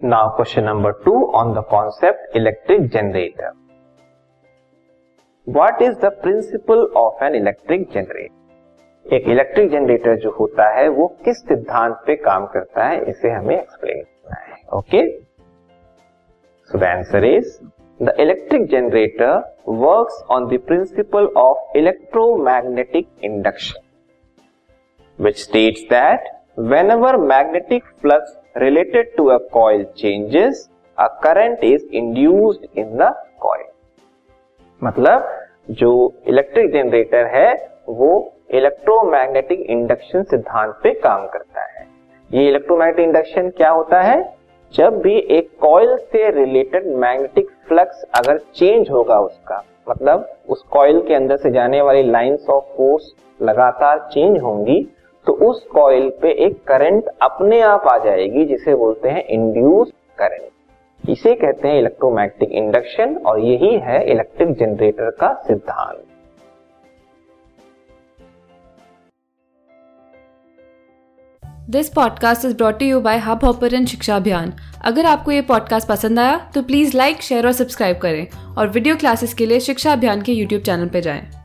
Now question number two on the concept electric generator what is the principle of an electric generator एक electric generator जो होता है, वो किस सिद्धांत पे काम करता है, इसे हमें एक्सप्लेन करना है okay so the answer is the electric generator works on the principle of electromagnetic induction which states that that whenever magnetic flux related to a coil changes, a current is induced in the coil. मतलब जो electric generator है वो electromagnetic induction सिद्धांत पे काम करता है ये इलेक्ट्रोमैग्नेटिक इंडक्शन क्या होता है जब भी एक कॉइल से रिलेटेड मैग्नेटिक फ्लक्स अगर चेंज होगा उसका मतलब उस कॉइल के अंदर से जाने वाली लाइंस ऑफ़ फोर्स लगातार चेंज होंगी तो उस कॉइल पे एक करंट अपने आप आ जाएगी, जिसे बोलते हैं इंड्यूस करंट इसे कहते हैं इलेक्ट्रोमैग्नेटिक इंडक्शन और यही है इलेक्ट्रिक जनरेटर का सिद्धांत. This podcast is brought you by Hubhopper शिक्षा अभियान अगर आपको ये पॉडकास्ट पसंद आया तो प्लीज़ लाइक शेयर और सब्सक्राइब करें और वीडियो क्लासेस के लिए शिक्षा अभियान के यूट्यूब चैनल पर जाएँ।